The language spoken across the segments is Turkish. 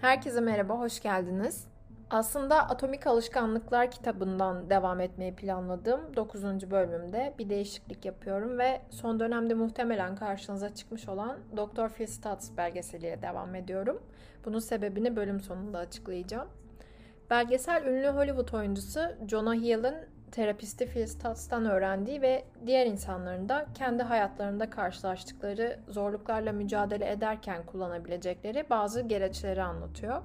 Herkese merhaba, hoş geldiniz. Aslında Atomik Alışkanlıklar kitabından devam etmeyi planladığım 9. bölümümde bir değişiklik yapıyorum ve son dönemde muhtemelen karşınıza çıkmış olan Dr. Phil Stutz belgeseliyle devam ediyorum. Bunun sebebini bölüm sonunda açıklayacağım. Belgesel ünlü Hollywood oyuncusu Jonah Hill'in terapisti Phil Stutz'tan öğrendiği ve diğer insanların da kendi hayatlarında karşılaştıkları zorluklarla mücadele ederken kullanabilecekleri bazı gereçleri anlatıyor.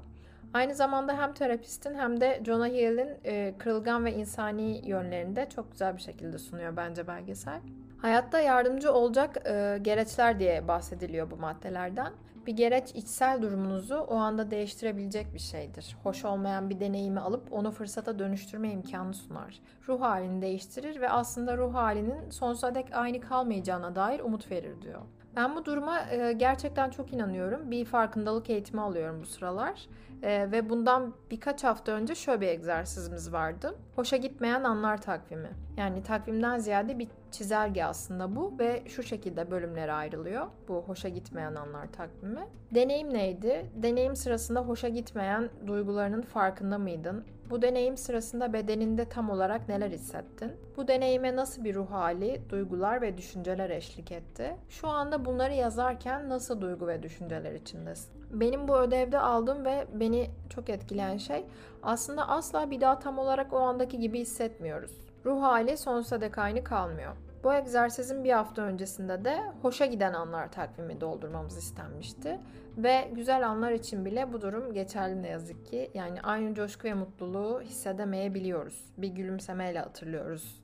Aynı zamanda hem terapistin hem de Jonah Hill'in e, kırılgan ve insani yönlerini de çok güzel bir şekilde sunuyor bence belgesel. Hayatta yardımcı olacak e, gereçler diye bahsediliyor bu maddelerden. Bir gereç içsel durumunuzu o anda değiştirebilecek bir şeydir. Hoş olmayan bir deneyimi alıp onu fırsata dönüştürme imkanı sunar. Ruh halini değiştirir ve aslında ruh halinin sonsuza dek aynı kalmayacağına dair umut verir diyor. Ben bu duruma e, gerçekten çok inanıyorum. Bir farkındalık eğitimi alıyorum bu sıralar. E, ve bundan birkaç hafta önce şöyle bir egzersizimiz vardı. Hoşa gitmeyen anlar takvimi. Yani takvimden ziyade bir çizelge aslında bu ve şu şekilde bölümlere ayrılıyor. Bu hoşa gitmeyen anlar takvimi. Deneyim neydi? Deneyim sırasında hoşa gitmeyen duygularının farkında mıydın? Bu deneyim sırasında bedeninde tam olarak neler hissettin? Bu deneyime nasıl bir ruh hali, duygular ve düşünceler eşlik etti? Şu anda bunları yazarken nasıl duygu ve düşünceler içindesin? Benim bu ödevde aldığım ve beni çok etkileyen şey aslında asla bir daha tam olarak o andaki gibi hissetmiyoruz. Ruh hali sonsuza dek aynı kalmıyor. Bu egzersizin bir hafta öncesinde de hoşa giden anlar takvimi doldurmamız istenmişti. Ve güzel anlar için bile bu durum geçerli ne yazık ki. Yani aynı coşku ve mutluluğu hissedemeyebiliyoruz. Bir gülümsemeyle hatırlıyoruz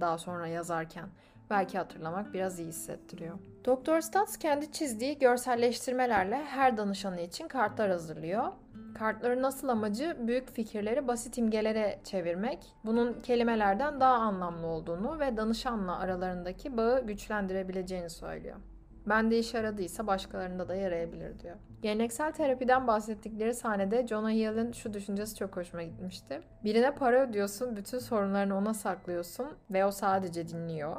daha sonra yazarken. Belki hatırlamak biraz iyi hissettiriyor. Doktor Stats kendi çizdiği görselleştirmelerle her danışanı için kartlar hazırlıyor. Kartların asıl amacı büyük fikirleri basit imgelere çevirmek, bunun kelimelerden daha anlamlı olduğunu ve danışanla aralarındaki bağı güçlendirebileceğini söylüyor. Ben de iş aradıysa başkalarında da yarayabilir diyor. Geleneksel terapiden bahsettikleri sahnede Jonah Hill'in şu düşüncesi çok hoşuma gitmişti. Birine para ödüyorsun, bütün sorunlarını ona saklıyorsun ve o sadece dinliyor.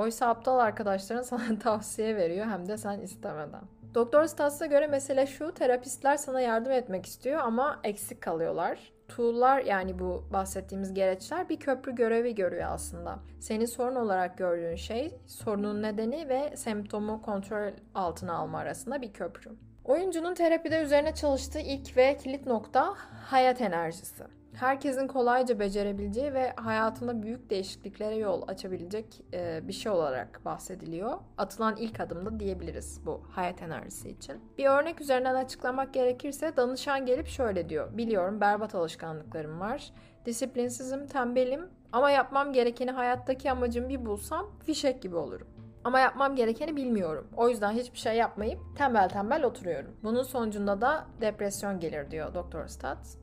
Oysa aptal arkadaşların sana tavsiye veriyor hem de sen istemeden. Doktor Stats'a göre mesele şu, terapistler sana yardım etmek istiyor ama eksik kalıyorlar. Tool'lar yani bu bahsettiğimiz gereçler bir köprü görevi görüyor aslında. Senin sorun olarak gördüğün şey sorunun nedeni ve semptomu kontrol altına alma arasında bir köprü. Oyuncunun terapide üzerine çalıştığı ilk ve kilit nokta hayat enerjisi herkesin kolayca becerebileceği ve hayatında büyük değişikliklere yol açabilecek e, bir şey olarak bahsediliyor. Atılan ilk adımda diyebiliriz bu hayat enerjisi için. Bir örnek üzerinden açıklamak gerekirse danışan gelip şöyle diyor. Biliyorum berbat alışkanlıklarım var. Disiplinsizim, tembelim ama yapmam gerekeni hayattaki amacım bir bulsam fişek gibi olurum. Ama yapmam gerekeni bilmiyorum. O yüzden hiçbir şey yapmayıp tembel tembel oturuyorum. Bunun sonucunda da depresyon gelir diyor Doktor Stats.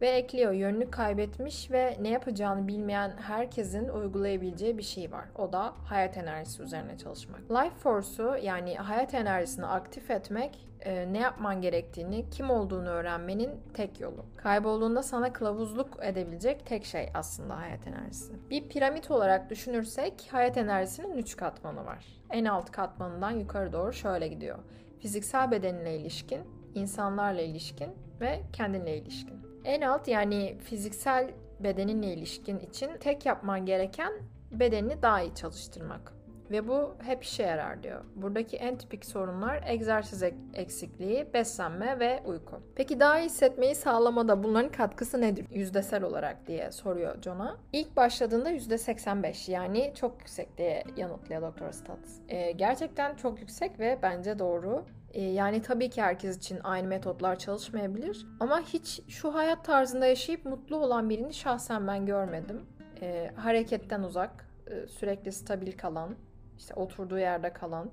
Ve ekliyor yönünü kaybetmiş ve ne yapacağını bilmeyen herkesin uygulayabileceği bir şey var. O da hayat enerjisi üzerine çalışmak. Life Force'u yani hayat enerjisini aktif etmek e, ne yapman gerektiğini, kim olduğunu öğrenmenin tek yolu. Kaybolduğunda sana kılavuzluk edebilecek tek şey aslında hayat enerjisi. Bir piramit olarak düşünürsek hayat enerjisinin 3 katmanı var. En alt katmanından yukarı doğru şöyle gidiyor. Fiziksel bedenine ilişkin, insanlarla ilişkin ve kendinle ilişkin. En alt yani fiziksel bedeninle ilişkin için tek yapman gereken bedenini daha iyi çalıştırmak. Ve bu hep işe yarar diyor. Buradaki en tipik sorunlar egzersiz eksikliği, beslenme ve uyku. Peki daha iyi hissetmeyi sağlamada bunların katkısı nedir yüzdesel olarak diye soruyor John'a. İlk başladığında %85 yani çok yüksek diye yanıtlıyor Dr. Stats. Ee, gerçekten çok yüksek ve bence doğru. Ee, yani tabii ki herkes için aynı metotlar çalışmayabilir. Ama hiç şu hayat tarzında yaşayıp mutlu olan birini şahsen ben görmedim. E, hareketten uzak, e, sürekli stabil kalan, işte oturduğu yerde kalan,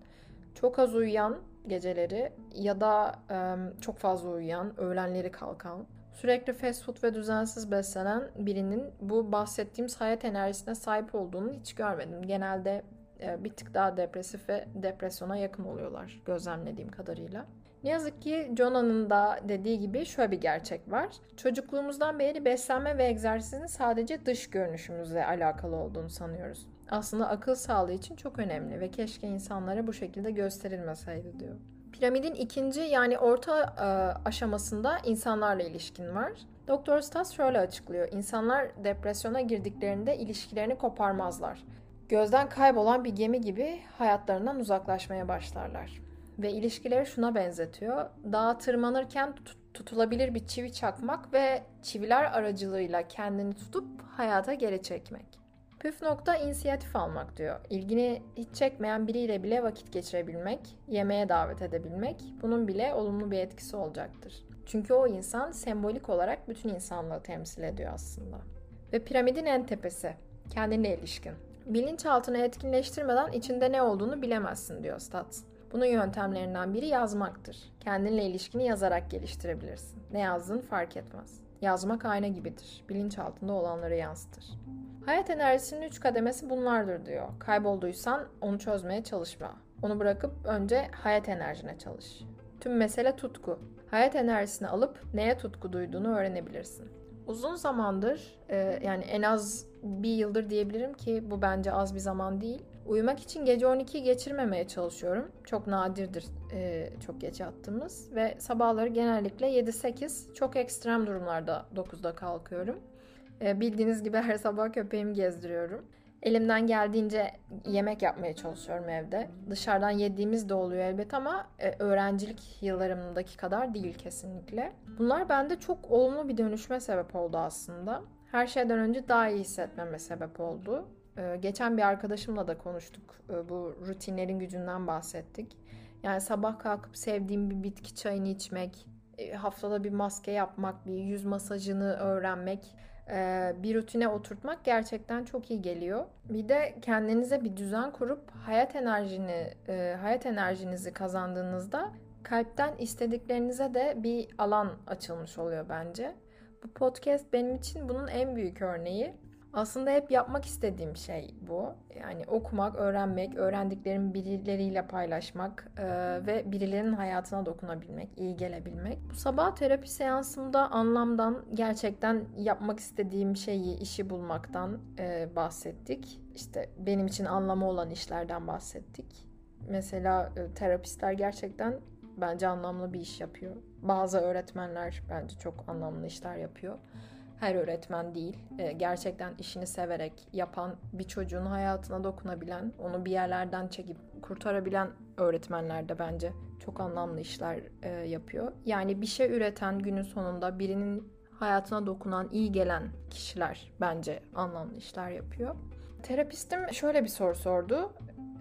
çok az uyuyan geceleri ya da çok fazla uyuyan, öğlenleri kalkan, sürekli fast food ve düzensiz beslenen birinin bu bahsettiğimiz hayat enerjisine sahip olduğunu hiç görmedim. Genelde bir tık daha depresif ve depresyona yakın oluyorlar gözlemlediğim kadarıyla. Ne yazık ki Jonah'nın da dediği gibi şöyle bir gerçek var. Çocukluğumuzdan beri beslenme ve egzersizin sadece dış görünüşümüzle alakalı olduğunu sanıyoruz. Aslında akıl sağlığı için çok önemli ve keşke insanlara bu şekilde gösterilmeseydi diyor. Piramidin ikinci yani orta e, aşamasında insanlarla ilişkin var. Doktor Stas şöyle açıklıyor. İnsanlar depresyona girdiklerinde ilişkilerini koparmazlar. Gözden kaybolan bir gemi gibi hayatlarından uzaklaşmaya başlarlar. Ve ilişkileri şuna benzetiyor. Dağa tırmanırken tutulabilir bir çivi çakmak ve çiviler aracılığıyla kendini tutup hayata geri çekmek. Püf nokta inisiyatif almak diyor. İlgini hiç çekmeyen biriyle bile vakit geçirebilmek, yemeğe davet edebilmek bunun bile olumlu bir etkisi olacaktır. Çünkü o insan sembolik olarak bütün insanlığı temsil ediyor aslında. Ve piramidin en tepesi, kendine ilişkin. Bilinçaltını etkinleştirmeden içinde ne olduğunu bilemezsin diyor Stats. Bunun yöntemlerinden biri yazmaktır. Kendinle ilişkini yazarak geliştirebilirsin. Ne yazdığın fark etmez. Yazmak ayna gibidir. Bilinçaltında olanları yansıtır. Hayat enerjisinin üç kademesi bunlardır diyor. Kaybolduysan onu çözmeye çalışma. Onu bırakıp önce hayat enerjine çalış. Tüm mesele tutku. Hayat enerjisini alıp neye tutku duyduğunu öğrenebilirsin. Uzun zamandır e, yani en az bir yıldır diyebilirim ki bu bence az bir zaman değil. Uyumak için gece 12'yi geçirmemeye çalışıyorum. Çok nadirdir e, çok geç yattığımız ve sabahları genellikle 7-8 çok ekstrem durumlarda 9'da kalkıyorum. E, bildiğiniz gibi her sabah köpeğimi gezdiriyorum. Elimden geldiğince yemek yapmaya çalışıyorum evde. Dışarıdan yediğimiz de oluyor elbet ama e, öğrencilik yıllarımdaki kadar değil kesinlikle. Bunlar bende çok olumlu bir dönüşme sebep oldu aslında. Her şeyden önce daha iyi hissetmeme sebep oldu. E, geçen bir arkadaşımla da konuştuk. E, bu rutinlerin gücünden bahsettik. Yani sabah kalkıp sevdiğim bir bitki çayını içmek, haftada bir maske yapmak, bir yüz masajını öğrenmek bir rutine oturtmak gerçekten çok iyi geliyor. Bir de kendinize bir düzen kurup hayat enerjini, e, hayat enerjinizi kazandığınızda kalpten istediklerinize de bir alan açılmış oluyor bence. Bu podcast benim için bunun en büyük örneği. Aslında hep yapmak istediğim şey bu. Yani okumak, öğrenmek, öğrendiklerimi birileriyle paylaşmak e, ve birilerinin hayatına dokunabilmek, iyi gelebilmek. Bu sabah terapi seansımda anlamdan gerçekten yapmak istediğim şeyi, işi bulmaktan e, bahsettik. İşte benim için anlamı olan işlerden bahsettik. Mesela e, terapistler gerçekten bence anlamlı bir iş yapıyor. Bazı öğretmenler bence çok anlamlı işler yapıyor her öğretmen değil. E, gerçekten işini severek yapan, bir çocuğun hayatına dokunabilen, onu bir yerlerden çekip kurtarabilen öğretmenler de bence çok anlamlı işler e, yapıyor. Yani bir şey üreten günün sonunda birinin hayatına dokunan, iyi gelen kişiler bence anlamlı işler yapıyor. Terapistim şöyle bir soru sordu.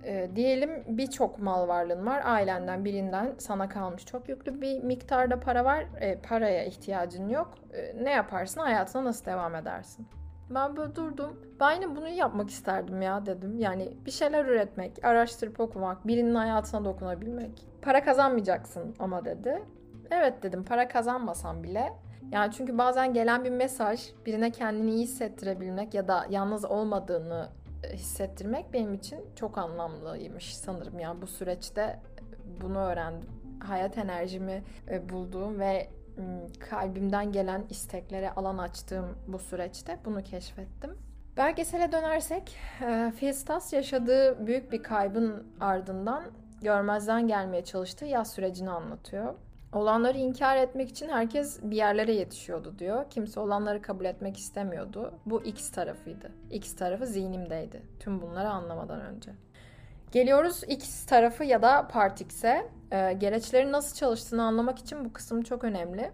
E, diyelim birçok mal varlığın var. Ailenden birinden sana kalmış çok yüklü bir miktarda para var. E, paraya ihtiyacın yok. E, ne yaparsın? Hayatına nasıl devam edersin? Ben böyle durdum. Ben yine bunu yapmak isterdim ya dedim. Yani bir şeyler üretmek, araştırıp okumak, birinin hayatına dokunabilmek. Para kazanmayacaksın ama dedi. Evet dedim para kazanmasam bile. Yani çünkü bazen gelen bir mesaj birine kendini iyi hissettirebilmek ya da yalnız olmadığını hissettirmek benim için çok anlamlıymış sanırım. Yani bu süreçte bunu öğrendim. Hayat enerjimi e, bulduğum ve kalbimden gelen isteklere alan açtığım bu süreçte bunu keşfettim. Belgesele dönersek, e, Phil Stas yaşadığı büyük bir kaybın ardından görmezden gelmeye çalıştığı yaz sürecini anlatıyor. Olanları inkar etmek için herkes bir yerlere yetişiyordu diyor. Kimse olanları kabul etmek istemiyordu. Bu X tarafıydı. X tarafı zihnimdeydi. Tüm bunları anlamadan önce. Geliyoruz X tarafı ya da Part X'e. Ee, gereçlerin nasıl çalıştığını anlamak için bu kısım çok önemli.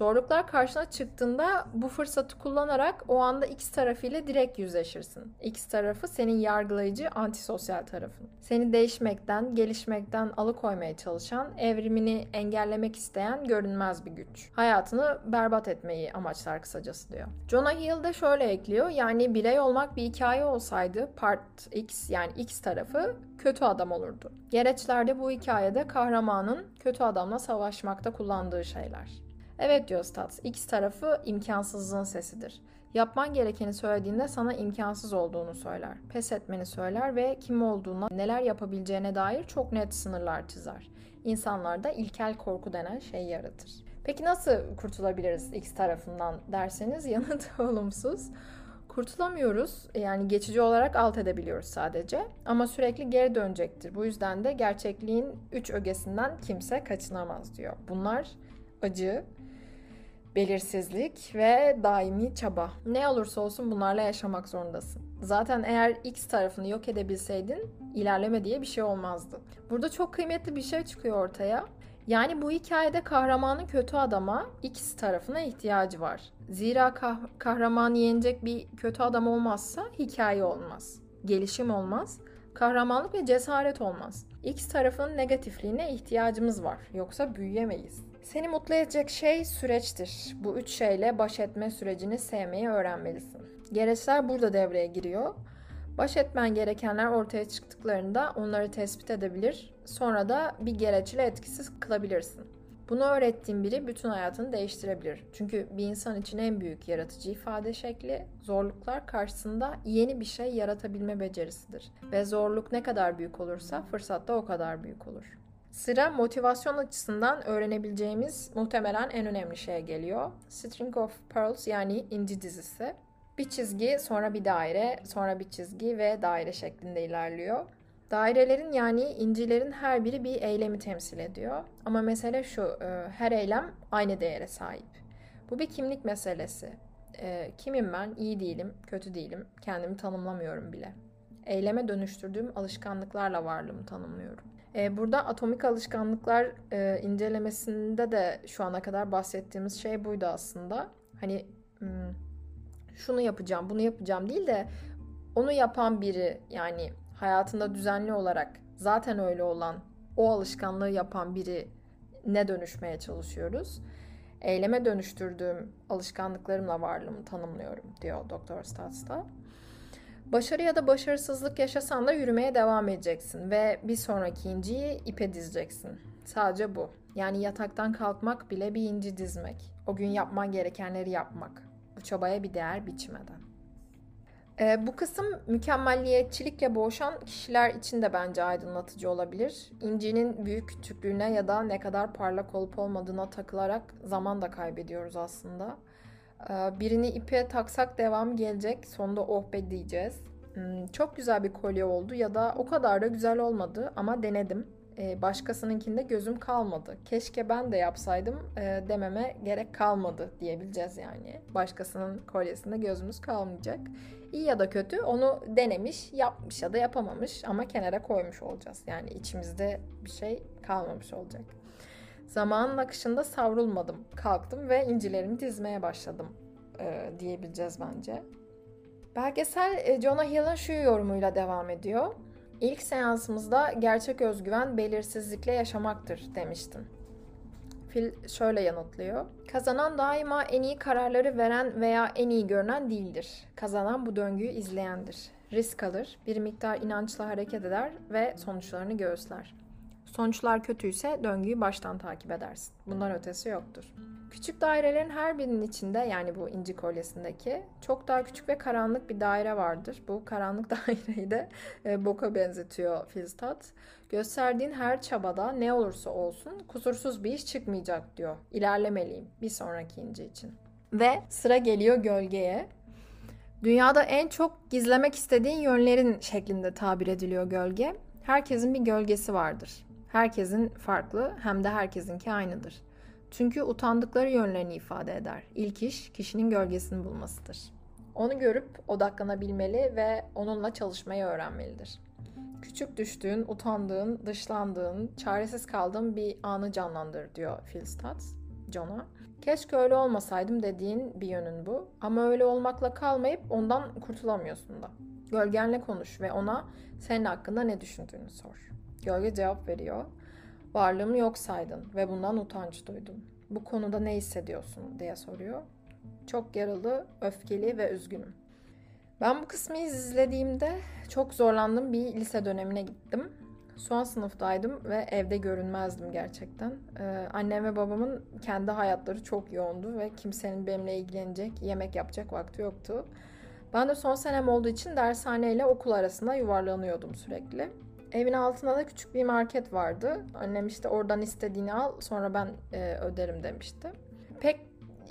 Zorluklar karşına çıktığında bu fırsatı kullanarak o anda X tarafıyla direkt yüzleşirsin. X tarafı senin yargılayıcı antisosyal tarafın. Seni değişmekten, gelişmekten alıkoymaya çalışan, evrimini engellemek isteyen görünmez bir güç. Hayatını berbat etmeyi amaçlar kısacası diyor. Jonah Hill de şöyle ekliyor. Yani birey olmak bir hikaye olsaydı part X yani X tarafı kötü adam olurdu. Gereçlerde bu hikayede kahramanın kötü adamla savaşmakta kullandığı şeyler. Evet diyor Stats, X tarafı imkansızlığın sesidir. Yapman gerekeni söylediğinde sana imkansız olduğunu söyler. Pes etmeni söyler ve kim olduğuna, neler yapabileceğine dair çok net sınırlar çizer. İnsanlarda ilkel korku denen şeyi yaratır. Peki nasıl kurtulabiliriz X tarafından derseniz yanıt olumsuz. Kurtulamıyoruz. Yani geçici olarak alt edebiliyoruz sadece. Ama sürekli geri dönecektir. Bu yüzden de gerçekliğin üç ögesinden kimse kaçınamaz diyor. Bunlar acı, belirsizlik ve daimi çaba. Ne olursa olsun bunlarla yaşamak zorundasın. Zaten eğer X tarafını yok edebilseydin ilerleme diye bir şey olmazdı. Burada çok kıymetli bir şey çıkıyor ortaya. Yani bu hikayede kahramanın kötü adama X tarafına ihtiyacı var. Zira kah- kahramanı yenecek bir kötü adam olmazsa hikaye olmaz. Gelişim olmaz. Kahramanlık ve cesaret olmaz. X tarafının negatifliğine ihtiyacımız var. Yoksa büyüyemeyiz. Seni mutlu edecek şey süreçtir. Bu üç şeyle baş etme sürecini sevmeyi öğrenmelisin. Gereçler burada devreye giriyor. Baş etmen gerekenler ortaya çıktıklarında onları tespit edebilir, sonra da bir gereçle etkisiz kılabilirsin. Bunu öğrettiğin biri bütün hayatını değiştirebilir. Çünkü bir insan için en büyük yaratıcı ifade şekli zorluklar karşısında yeni bir şey yaratabilme becerisidir. Ve zorluk ne kadar büyük olursa fırsat da o kadar büyük olur. Sıra motivasyon açısından öğrenebileceğimiz muhtemelen en önemli şeye geliyor. String of Pearls yani inci dizisi. Bir çizgi, sonra bir daire, sonra bir çizgi ve daire şeklinde ilerliyor. Dairelerin yani incilerin her biri bir eylemi temsil ediyor. Ama mesele şu, e, her eylem aynı değere sahip. Bu bir kimlik meselesi. E, kimim ben? İyi değilim, kötü değilim. Kendimi tanımlamıyorum bile. Eyleme dönüştürdüğüm alışkanlıklarla varlığımı tanımlıyorum. E, burada atomik alışkanlıklar incelemesinde de şu ana kadar bahsettiğimiz şey buydu aslında. Hani hmm, şunu yapacağım, bunu yapacağım değil de onu yapan biri yani hayatında düzenli olarak zaten öyle olan o alışkanlığı yapan biri ne dönüşmeye çalışıyoruz. Eyleme dönüştürdüğüm alışkanlıklarımla varlığımı tanımlıyorum diyor Doktor Stats'ta. Başarı ya da başarısızlık yaşasan da yürümeye devam edeceksin ve bir sonraki inciyi ipe dizeceksin. Sadece bu. Yani yataktan kalkmak bile bir inci dizmek. O gün yapman gerekenleri yapmak. Bu çabaya bir değer biçmeden. E, bu kısım mükemmelliyetçilikle boğuşan kişiler için de bence aydınlatıcı olabilir. İncinin büyük küçüklüğüne ya da ne kadar parlak olup olmadığına takılarak zaman da kaybediyoruz aslında. E, birini ipe taksak devam gelecek, sonunda oh be diyeceğiz. Hmm, çok güzel bir kolye oldu ya da o kadar da güzel olmadı ama denedim. E, başkasınınkinde gözüm kalmadı. Keşke ben de yapsaydım e, dememe gerek kalmadı diyebileceğiz yani. Başkasının kolyesinde gözümüz kalmayacak. İyi ya da kötü onu denemiş, yapmış ya da yapamamış ama kenara koymuş olacağız. Yani içimizde bir şey kalmamış olacak. Zamanın akışında savrulmadım. Kalktım ve incilerimi dizmeye başladım e, diyebileceğiz bence. Belgesel e, Jonah Hill'ın şu yorumuyla devam ediyor. İlk seansımızda gerçek özgüven belirsizlikle yaşamaktır demiştin. Phil şöyle yanıtlıyor. Kazanan daima en iyi kararları veren veya en iyi görünen değildir. Kazanan bu döngüyü izleyendir. Risk alır, bir miktar inançla hareket eder ve sonuçlarını göğüsler. Sonuçlar kötüyse döngüyü baştan takip edersin. Bundan ötesi yoktur. Küçük dairelerin her birinin içinde yani bu inci kolyesindeki çok daha küçük ve karanlık bir daire vardır. Bu karanlık daireyi de e, boka benzetiyor Filstat. Gösterdiğin her çabada ne olursa olsun kusursuz bir iş çıkmayacak diyor. İlerlemeliyim bir sonraki inci için. Ve sıra geliyor gölgeye. Dünyada en çok gizlemek istediğin yönlerin şeklinde tabir ediliyor gölge. Herkesin bir gölgesi vardır. Herkesin farklı hem de herkesinki aynıdır. Çünkü utandıkları yönlerini ifade eder. İlk iş kişinin gölgesini bulmasıdır. Onu görüp odaklanabilmeli ve onunla çalışmayı öğrenmelidir. Küçük düştüğün, utandığın, dışlandığın, çaresiz kaldığın bir anı canlandır diyor Stutz, John'a. Keşke öyle olmasaydım dediğin bir yönün bu. Ama öyle olmakla kalmayıp ondan kurtulamıyorsun da. Gölgenle konuş ve ona senin hakkında ne düşündüğünü sor. Gölge cevap veriyor. Varlığımı yok saydın ve bundan utanç duydun. Bu konuda ne hissediyorsun diye soruyor. Çok yaralı, öfkeli ve üzgünüm. Ben bu kısmı izlediğimde çok zorlandım bir lise dönemine gittim. Son sınıftaydım ve evde görünmezdim gerçekten. Ee, annem ve babamın kendi hayatları çok yoğundu ve kimsenin benimle ilgilenecek, yemek yapacak vakti yoktu. Ben de son senem olduğu için dershaneyle okul arasında yuvarlanıyordum sürekli. Evin altında da küçük bir market vardı. Annem işte oradan istediğini al sonra ben e, öderim demişti. Pek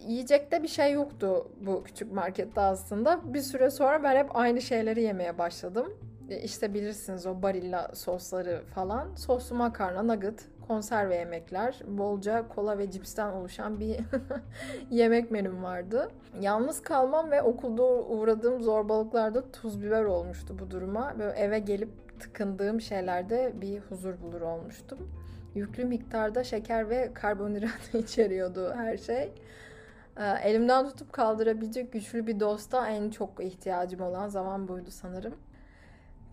yiyecekte bir şey yoktu bu küçük markette aslında. Bir süre sonra ben hep aynı şeyleri yemeye başladım. E, işte bilirsiniz o barilla sosları falan. Soslu makarna, nugget, konserve yemekler, bolca kola ve cipsten oluşan bir yemek menüm vardı. Yalnız kalmam ve okulda uğradığım zorbalıklarda tuz biber olmuştu bu duruma. Böyle eve gelip tıkındığım şeylerde bir huzur bulur olmuştum. Yüklü miktarda şeker ve karbonhidrat içeriyordu her şey. Ee, elimden tutup kaldırabilecek güçlü bir dosta en çok ihtiyacım olan zaman buydu sanırım.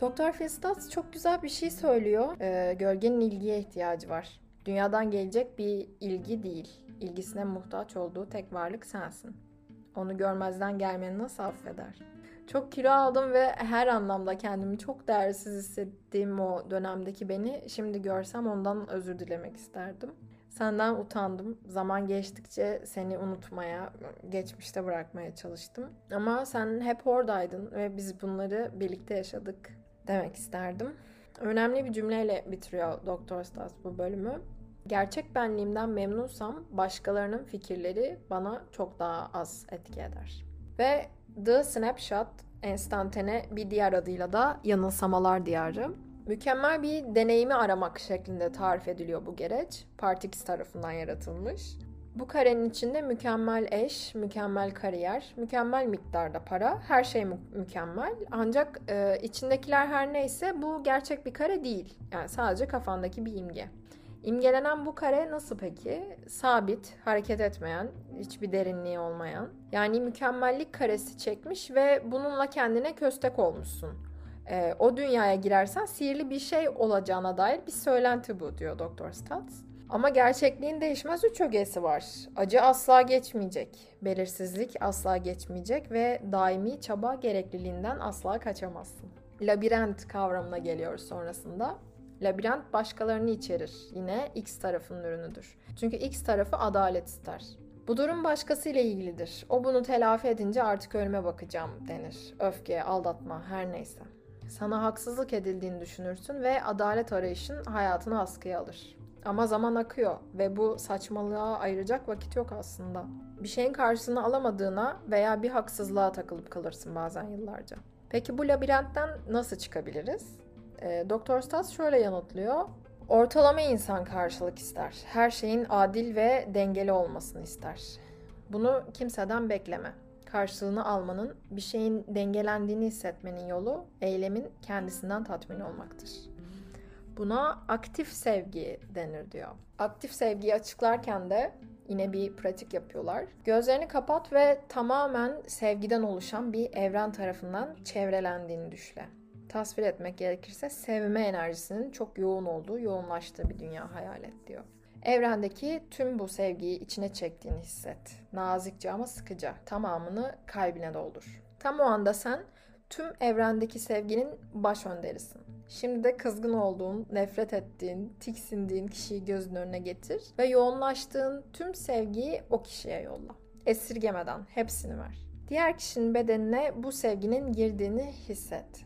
Doktor Festas çok güzel bir şey söylüyor. Ee, gölgenin ilgiye ihtiyacı var. Dünyadan gelecek bir ilgi değil. İlgisine muhtaç olduğu tek varlık sensin. Onu görmezden gelmeni nasıl affeder? Çok kilo aldım ve her anlamda kendimi çok değersiz hissettiğim o dönemdeki beni şimdi görsem ondan özür dilemek isterdim. Senden utandım. Zaman geçtikçe seni unutmaya, geçmişte bırakmaya çalıştım. Ama sen hep oradaydın ve biz bunları birlikte yaşadık demek isterdim. Önemli bir cümleyle bitiriyor Doktor Stas bu bölümü. Gerçek benliğimden memnunsam başkalarının fikirleri bana çok daha az etki eder. Ve The Snapshot enstantane bir diğer adıyla da yanılsamalar diyarı. Mükemmel bir deneyimi aramak şeklinde tarif ediliyor bu gereç. Partix tarafından yaratılmış. Bu karenin içinde mükemmel eş, mükemmel kariyer, mükemmel miktarda para, her şey mü- mükemmel. Ancak e, içindekiler her neyse bu gerçek bir kare değil. Yani sadece kafandaki bir imge. İmgelenen bu kare nasıl peki? Sabit, hareket etmeyen, hiçbir derinliği olmayan. Yani mükemmellik karesi çekmiş ve bununla kendine köstek olmuşsun. E, o dünyaya girersen sihirli bir şey olacağına dair bir söylenti bu diyor Doktor Stats. Ama gerçekliğin değişmez üç ögesi var. Acı asla geçmeyecek, belirsizlik asla geçmeyecek ve daimi çaba gerekliliğinden asla kaçamazsın. Labirent kavramına geliyoruz sonrasında. Labirent başkalarını içerir. Yine X tarafının ürünüdür. Çünkü X tarafı adalet ister. Bu durum başkasıyla ilgilidir. O bunu telafi edince artık ölüme bakacağım denir. Öfke, aldatma, her neyse. Sana haksızlık edildiğini düşünürsün ve adalet arayışın hayatını askıya alır. Ama zaman akıyor ve bu saçmalığa ayıracak vakit yok aslında. Bir şeyin karşısını alamadığına veya bir haksızlığa takılıp kalırsın bazen yıllarca. Peki bu labirentten nasıl çıkabiliriz? E, Doktor Stas şöyle yanıtlıyor. Ortalama insan karşılık ister. Her şeyin adil ve dengeli olmasını ister. Bunu kimseden bekleme. Karşılığını almanın, bir şeyin dengelendiğini hissetmenin yolu eylemin kendisinden tatmin olmaktır. Buna aktif sevgi denir diyor. Aktif sevgiyi açıklarken de yine bir pratik yapıyorlar. Gözlerini kapat ve tamamen sevgiden oluşan bir evren tarafından çevrelendiğini düşle. Tasvir etmek gerekirse sevme enerjisinin çok yoğun olduğu, yoğunlaştığı bir dünya hayal et diyor. Evrendeki tüm bu sevgiyi içine çektiğini hisset. Nazikçe ama sıkıca. Tamamını kalbine doldur. Tam o anda sen tüm evrendeki sevginin baş önderisin. Şimdi de kızgın olduğun, nefret ettiğin, tiksindiğin kişiyi gözün önüne getir ve yoğunlaştığın tüm sevgiyi o kişiye yolla. Esirgemeden hepsini ver. Diğer kişinin bedenine bu sevginin girdiğini hisset.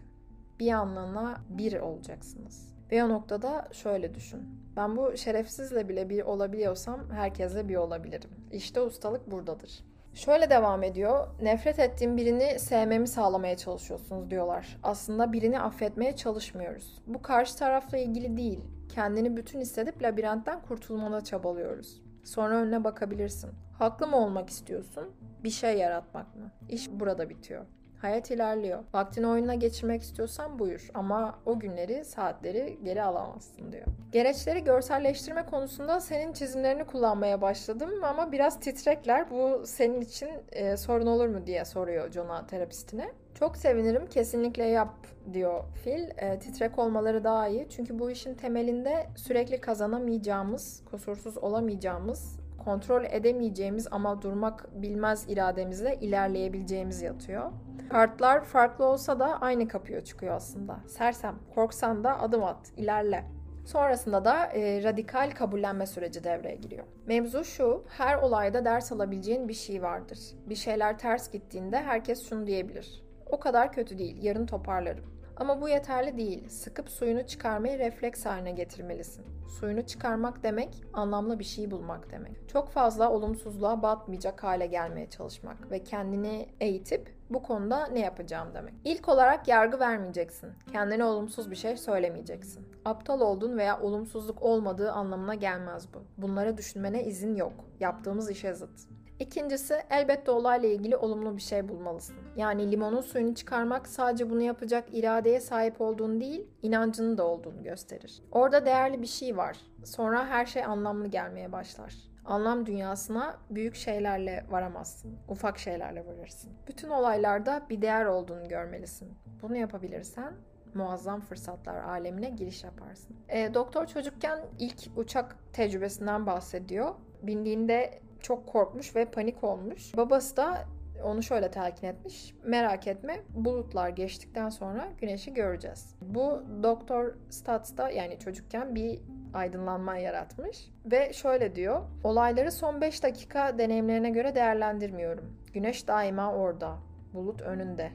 Bir anlamda bir olacaksınız. Ve o noktada şöyle düşün. Ben bu şerefsizle bile bir olabiliyorsam herkesle bir olabilirim. İşte ustalık buradadır. Şöyle devam ediyor. Nefret ettiğim birini sevmemi sağlamaya çalışıyorsunuz diyorlar. Aslında birini affetmeye çalışmıyoruz. Bu karşı tarafla ilgili değil. Kendini bütün hissedip labirentten kurtulmana çabalıyoruz. Sonra önüne bakabilirsin. Haklı mı olmak istiyorsun? Bir şey yaratmak mı? İş burada bitiyor. Hayat ilerliyor. Vaktini oyununa geçirmek istiyorsan buyur ama o günleri, saatleri geri alamazsın diyor. Gereçleri görselleştirme konusunda senin çizimlerini kullanmaya başladım ama biraz titrekler. Bu senin için e, sorun olur mu diye soruyor Jonah terapistine. Çok sevinirim kesinlikle yap diyor Phil. E, titrek olmaları daha iyi. Çünkü bu işin temelinde sürekli kazanamayacağımız, kusursuz olamayacağımız, kontrol edemeyeceğimiz ama durmak bilmez irademizle ilerleyebileceğimiz yatıyor. Kartlar farklı olsa da aynı kapıya çıkıyor aslında. Sersem, korksan da adım at, ilerle. Sonrasında da e, radikal kabullenme süreci devreye giriyor. Mevzu şu, her olayda ders alabileceğin bir şey vardır. Bir şeyler ters gittiğinde herkes şunu diyebilir. O kadar kötü değil, yarın toparlarım. Ama bu yeterli değil. Sıkıp suyunu çıkarmayı refleks haline getirmelisin. Suyunu çıkarmak demek anlamlı bir şey bulmak demek. Çok fazla olumsuzluğa batmayacak hale gelmeye çalışmak ve kendini eğitip bu konuda ne yapacağım demek. İlk olarak yargı vermeyeceksin. Kendine olumsuz bir şey söylemeyeceksin. Aptal olduğun veya olumsuzluk olmadığı anlamına gelmez bu. Bunları düşünmene izin yok. Yaptığımız işe zıt. İkincisi elbette olayla ilgili olumlu bir şey bulmalısın. Yani limonun suyunu çıkarmak sadece bunu yapacak iradeye sahip olduğun değil, inancının da olduğunu gösterir. Orada değerli bir şey var. Sonra her şey anlamlı gelmeye başlar. Anlam dünyasına büyük şeylerle varamazsın. Ufak şeylerle varırsın. Bütün olaylarda bir değer olduğunu görmelisin. Bunu yapabilirsen muazzam fırsatlar alemine giriş yaparsın. E, doktor çocukken ilk uçak tecrübesinden bahsediyor. Bindiğinde çok korkmuş ve panik olmuş. Babası da onu şöyle telkin etmiş. Merak etme bulutlar geçtikten sonra güneşi göreceğiz. Bu Doktor Stats'ta yani çocukken bir aydınlanma yaratmış. Ve şöyle diyor. Olayları son 5 dakika deneyimlerine göre değerlendirmiyorum. Güneş daima orada. Bulut önünde.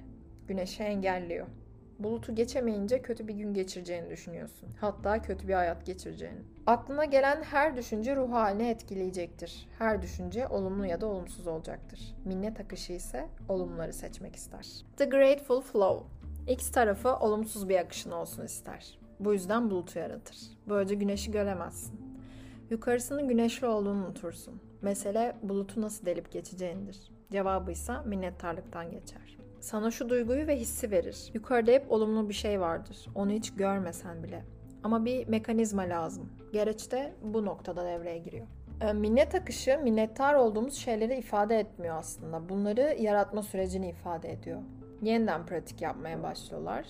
Güneşi engelliyor. Bulutu geçemeyince kötü bir gün geçireceğini düşünüyorsun. Hatta kötü bir hayat geçireceğini. Aklına gelen her düşünce ruh haline etkileyecektir. Her düşünce olumlu ya da olumsuz olacaktır. Minnet akışı ise olumluları seçmek ister. The Grateful Flow X tarafı olumsuz bir akışın olsun ister. Bu yüzden bulutu yaratır. Böylece güneşi göremezsin. Yukarısının güneşli olduğunu unutursun. Mesele bulutu nasıl delip geçeceğindir. Cevabı ise minnettarlıktan geçer. Sana şu duyguyu ve hissi verir. Yukarıda hep olumlu bir şey vardır. Onu hiç görmesen bile. Ama bir mekanizma lazım. Gereç de bu noktada devreye giriyor. E, minnet akışı minnettar olduğumuz şeyleri ifade etmiyor aslında. Bunları yaratma sürecini ifade ediyor. Yeniden pratik yapmaya başlıyorlar.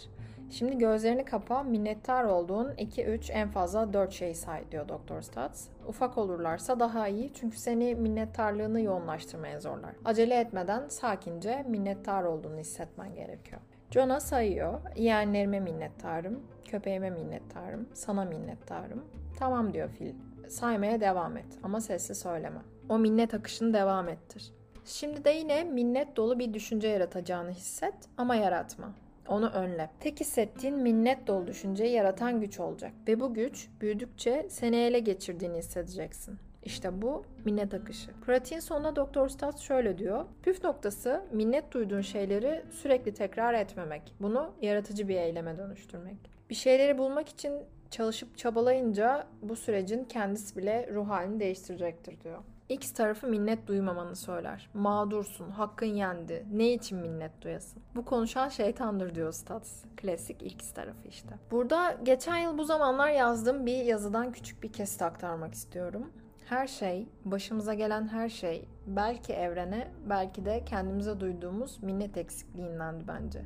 Şimdi gözlerini kapa, minnettar olduğun 2, 3, en fazla 4 şey say diyor Doktor Stats. Ufak olurlarsa daha iyi çünkü seni minnettarlığını yoğunlaştırmaya zorlar. Acele etmeden sakince minnettar olduğunu hissetmen gerekiyor. Jonah sayıyor. Yeğenlerime minnettarım, köpeğime minnettarım, sana minnettarım. Tamam diyor fil. Saymaya devam et ama sessiz söyleme. O minnet akışını devam ettir. Şimdi de yine minnet dolu bir düşünce yaratacağını hisset ama yaratma. Onu önle. Tek hissettiğin minnet dolu düşünceyi yaratan güç olacak. Ve bu güç büyüdükçe seni ele geçirdiğini hissedeceksin. İşte bu minnet akışı. Pratiğin sonunda Doktor Stats şöyle diyor. Püf noktası minnet duyduğun şeyleri sürekli tekrar etmemek. Bunu yaratıcı bir eyleme dönüştürmek. Bir şeyleri bulmak için çalışıp çabalayınca bu sürecin kendisi bile ruh halini değiştirecektir diyor. X tarafı minnet duymamanı söyler. Mağdursun, hakkın yendi. Ne için minnet duyasın? Bu konuşan şeytandır diyor Stats. Klasik X tarafı işte. Burada geçen yıl bu zamanlar yazdığım bir yazıdan küçük bir kesit aktarmak istiyorum. Her şey, başımıza gelen her şey belki evrene, belki de kendimize duyduğumuz minnet eksikliğindendi bence.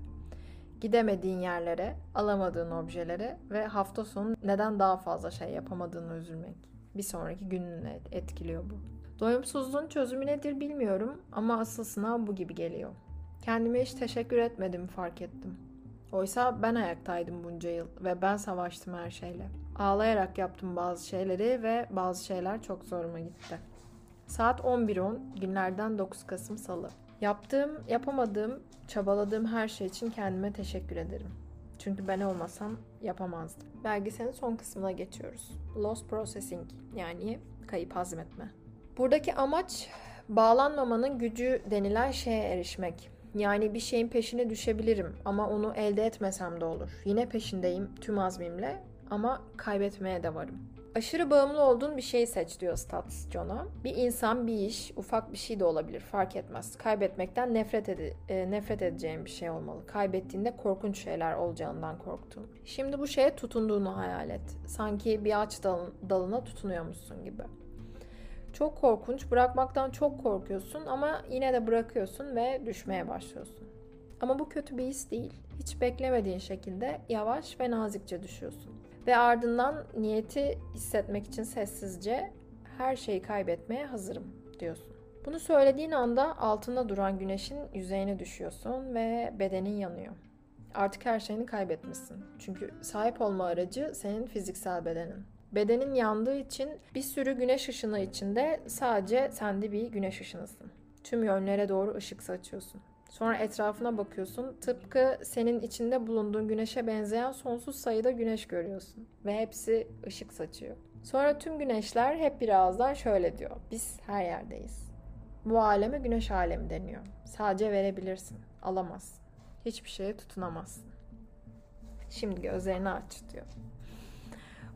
Gidemediğin yerlere, alamadığın objelere ve hafta sonu neden daha fazla şey yapamadığını üzülmek. Bir sonraki gününü etkiliyor bu. Doyumsuzluğun çözümü nedir bilmiyorum ama asıl sınav bu gibi geliyor. Kendime hiç teşekkür etmedim fark ettim. Oysa ben ayaktaydım bunca yıl ve ben savaştım her şeyle. Ağlayarak yaptım bazı şeyleri ve bazı şeyler çok zoruma gitti. Saat 11.10 günlerden 9 Kasım Salı. Yaptığım, yapamadığım, çabaladığım her şey için kendime teşekkür ederim. Çünkü ben olmasam yapamazdım. Belgeselin son kısmına geçiyoruz. Lost Processing yani kayıp hazmetme. Buradaki amaç bağlanmamanın gücü denilen şeye erişmek. Yani bir şeyin peşine düşebilirim ama onu elde etmesem de olur. Yine peşindeyim tüm azmimle ama kaybetmeye de varım. Aşırı bağımlı olduğun bir şeyi seç diyor Stats John'a. Bir insan, bir iş, ufak bir şey de olabilir fark etmez. Kaybetmekten nefret, ede- e, nefret edeceğin bir şey olmalı. Kaybettiğinde korkunç şeyler olacağından korktun. Şimdi bu şeye tutunduğunu hayal et. Sanki bir ağaç dal- dalına tutunuyormuşsun gibi. Çok korkunç, bırakmaktan çok korkuyorsun ama yine de bırakıyorsun ve düşmeye başlıyorsun. Ama bu kötü bir his değil. Hiç beklemediğin şekilde yavaş ve nazikçe düşüyorsun. Ve ardından niyeti hissetmek için sessizce her şeyi kaybetmeye hazırım diyorsun. Bunu söylediğin anda altında duran güneşin yüzeyine düşüyorsun ve bedenin yanıyor. Artık her şeyini kaybetmişsin. Çünkü sahip olma aracı senin fiziksel bedenin. Bedenin yandığı için bir sürü güneş ışını içinde sadece sende bir güneş ışınısın. Tüm yönlere doğru ışık saçıyorsun. Sonra etrafına bakıyorsun. Tıpkı senin içinde bulunduğun güneşe benzeyen sonsuz sayıda güneş görüyorsun. Ve hepsi ışık saçıyor. Sonra tüm güneşler hep bir ağızdan şöyle diyor. Biz her yerdeyiz. Bu aleme güneş alemi deniyor. Sadece verebilirsin. Alamazsın. Hiçbir şeye tutunamazsın. Şimdi gözlerini aç diyor.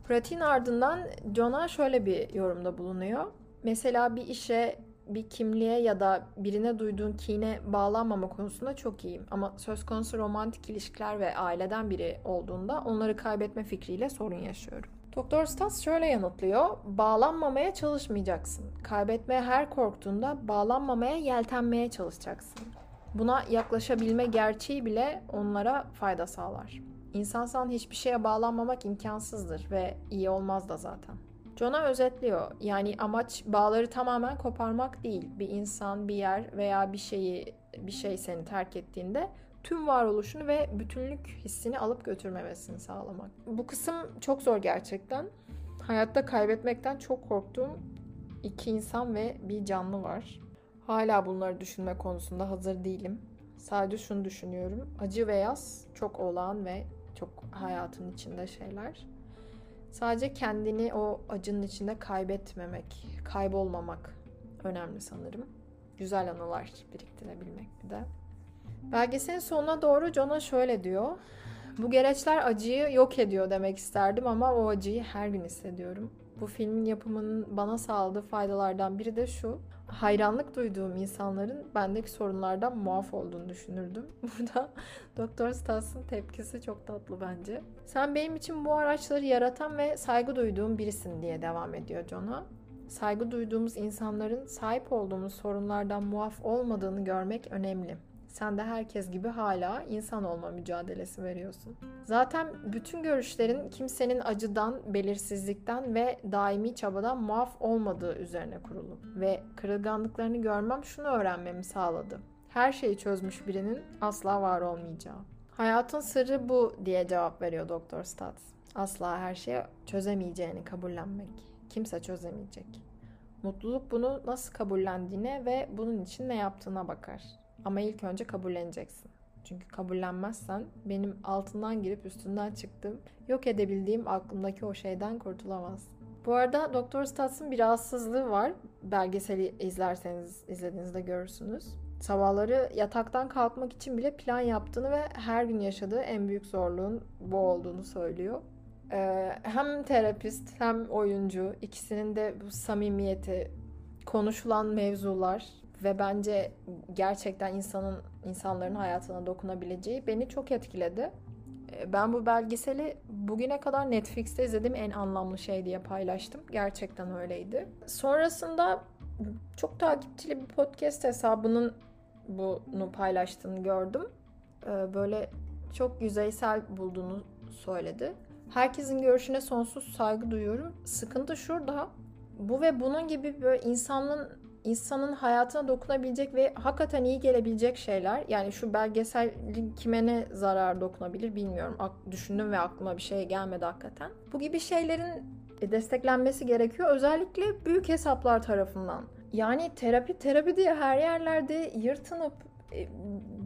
Pratiğin ardından John'a şöyle bir yorumda bulunuyor. Mesela bir işe, bir kimliğe ya da birine duyduğun kine bağlanmama konusunda çok iyiyim. Ama söz konusu romantik ilişkiler ve aileden biri olduğunda onları kaybetme fikriyle sorun yaşıyorum. Doktor Stas şöyle yanıtlıyor. Bağlanmamaya çalışmayacaksın. Kaybetmeye her korktuğunda bağlanmamaya yeltenmeye çalışacaksın. Buna yaklaşabilme gerçeği bile onlara fayda sağlar. İnsansan hiçbir şeye bağlanmamak imkansızdır ve iyi olmaz da zaten. Jon'a özetliyor. Yani amaç bağları tamamen koparmak değil. Bir insan, bir yer veya bir şeyi bir şey seni terk ettiğinde tüm varoluşunu ve bütünlük hissini alıp götürmemesini sağlamak. Bu kısım çok zor gerçekten. Hayatta kaybetmekten çok korktuğum iki insan ve bir canlı var. Hala bunları düşünme konusunda hazır değilim. Sadece şunu düşünüyorum. Acı ve yaz çok olağan ve çok hayatın içinde şeyler. Sadece kendini o acının içinde kaybetmemek, kaybolmamak önemli sanırım. Güzel anılar biriktirebilmek bir de. Belgeselin sonuna doğru Jon'a şöyle diyor. Bu gereçler acıyı yok ediyor demek isterdim ama o acıyı her gün hissediyorum. Bu filmin yapımının bana sağladığı faydalardan biri de şu. Hayranlık duyduğum insanların bendeki sorunlardan muaf olduğunu düşünürdüm. Burada Doktor Stas'ın tepkisi çok tatlı bence. Sen benim için bu araçları yaratan ve saygı duyduğum birisin diye devam ediyor John'a. Saygı duyduğumuz insanların sahip olduğumuz sorunlardan muaf olmadığını görmek önemli. Sen de herkes gibi hala insan olma mücadelesi veriyorsun. Zaten bütün görüşlerin kimsenin acıdan, belirsizlikten ve daimi çabadan muaf olmadığı üzerine kurulu. Ve kırılganlıklarını görmem şunu öğrenmemi sağladı. Her şeyi çözmüş birinin asla var olmayacağı. Hayatın sırrı bu diye cevap veriyor Doktor Stats. Asla her şeyi çözemeyeceğini kabullenmek. Kimse çözemeyecek. Mutluluk bunu nasıl kabullendiğine ve bunun için ne yaptığına bakar. Ama ilk önce kabulleneceksin. Çünkü kabullenmezsen benim altından girip üstünden çıktım. Yok edebildiğim aklımdaki o şeyden kurtulamazsın. Bu arada Doktor Stats'ın bir rahatsızlığı var. Belgeseli izlerseniz izlediğinizde görürsünüz. Sabahları yataktan kalkmak için bile plan yaptığını ve her gün yaşadığı en büyük zorluğun bu olduğunu söylüyor. Ee, hem terapist hem oyuncu ikisinin de bu samimiyeti, konuşulan mevzular ve bence gerçekten insanın insanların hayatına dokunabileceği beni çok etkiledi. Ee, ben bu belgeseli bugüne kadar Netflix'te izlediğim en anlamlı şey diye paylaştım. Gerçekten öyleydi. Sonrasında çok takipçili bir podcast hesabının bunu paylaştığını gördüm. Ee, böyle çok yüzeysel bulduğunu söyledi. Herkesin görüşüne sonsuz saygı duyuyorum. Sıkıntı şurada. Bu ve bunun gibi böyle insanın insanın hayatına dokunabilecek ve hakikaten iyi gelebilecek şeyler. Yani şu belgeselin kime ne zarar dokunabilir bilmiyorum. Düşündüm ve aklıma bir şey gelmedi hakikaten. Bu gibi şeylerin desteklenmesi gerekiyor. Özellikle büyük hesaplar tarafından. Yani terapi terapi diye her yerlerde yırtınıp e,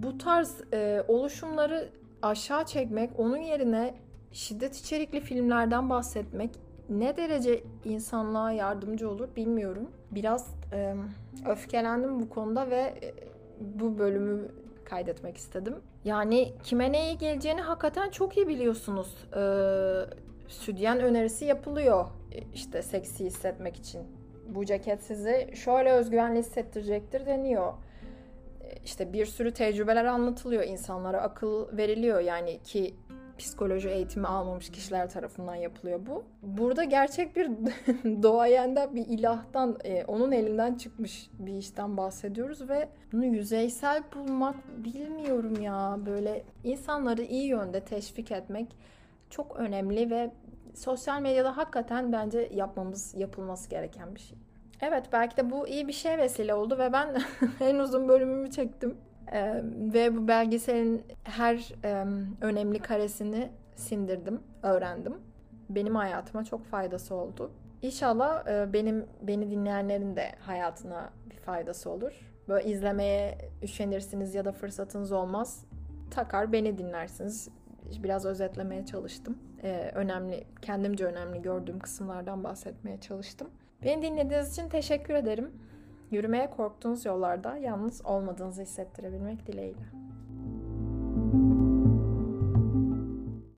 bu tarz e, oluşumları aşağı çekmek, onun yerine şiddet içerikli filmlerden bahsetmek ne derece insanlığa yardımcı olur bilmiyorum. Biraz e, öfkelendim bu konuda ve e, bu bölümü kaydetmek istedim. Yani kime ne iyi geleceğini hakikaten çok iyi biliyorsunuz. E, südyen önerisi yapılıyor işte seksi hissetmek için. Bu ceket sizi şöyle özgüvenli hissettirecektir deniyor. İşte bir sürü tecrübeler anlatılıyor insanlara, akıl veriliyor yani ki psikoloji eğitimi almamış kişiler tarafından yapılıyor bu. Burada gerçek bir doğayenda bir ilahtan, e, onun elinden çıkmış bir işten bahsediyoruz ve bunu yüzeysel bulmak bilmiyorum ya. Böyle insanları iyi yönde teşvik etmek çok önemli ve sosyal medyada hakikaten bence yapmamız, yapılması gereken bir şey. Evet belki de bu iyi bir şey vesile oldu ve ben en uzun bölümümü çektim. Ee, ve bu belgeselin her e, önemli karesini sindirdim, öğrendim. Benim hayatıma çok faydası oldu. İnşallah e, benim beni dinleyenlerin de hayatına bir faydası olur. böyle izlemeye üşenirsiniz ya da fırsatınız olmaz. Takar beni dinlersiniz. Biraz özetlemeye çalıştım. Ee, önemli, kendimce önemli gördüğüm kısımlardan bahsetmeye çalıştım. Beni dinlediğiniz için teşekkür ederim. Yürümeye korktuğunuz yollarda yalnız olmadığınızı hissettirebilmek dileğiyle.